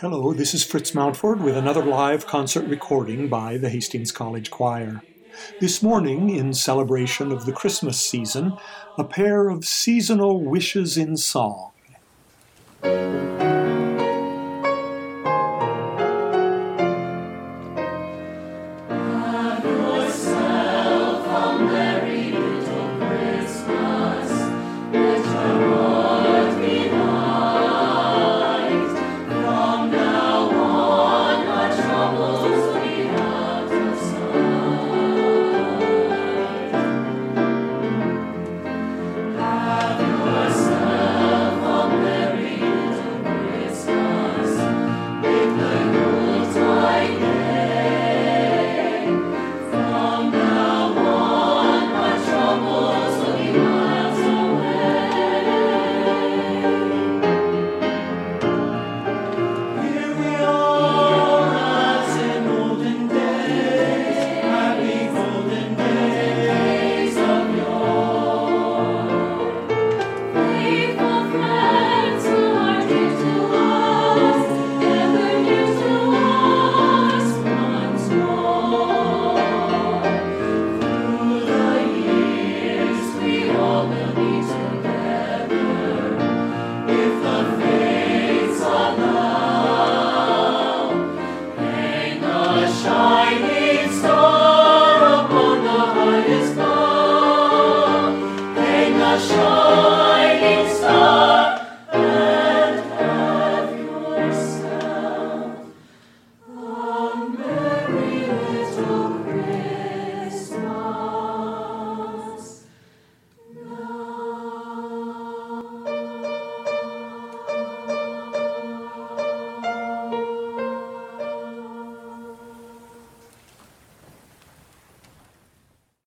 Hello, this is Fritz Mountford with another live concert recording by the Hastings College Choir. This morning, in celebration of the Christmas season, a pair of seasonal wishes in song.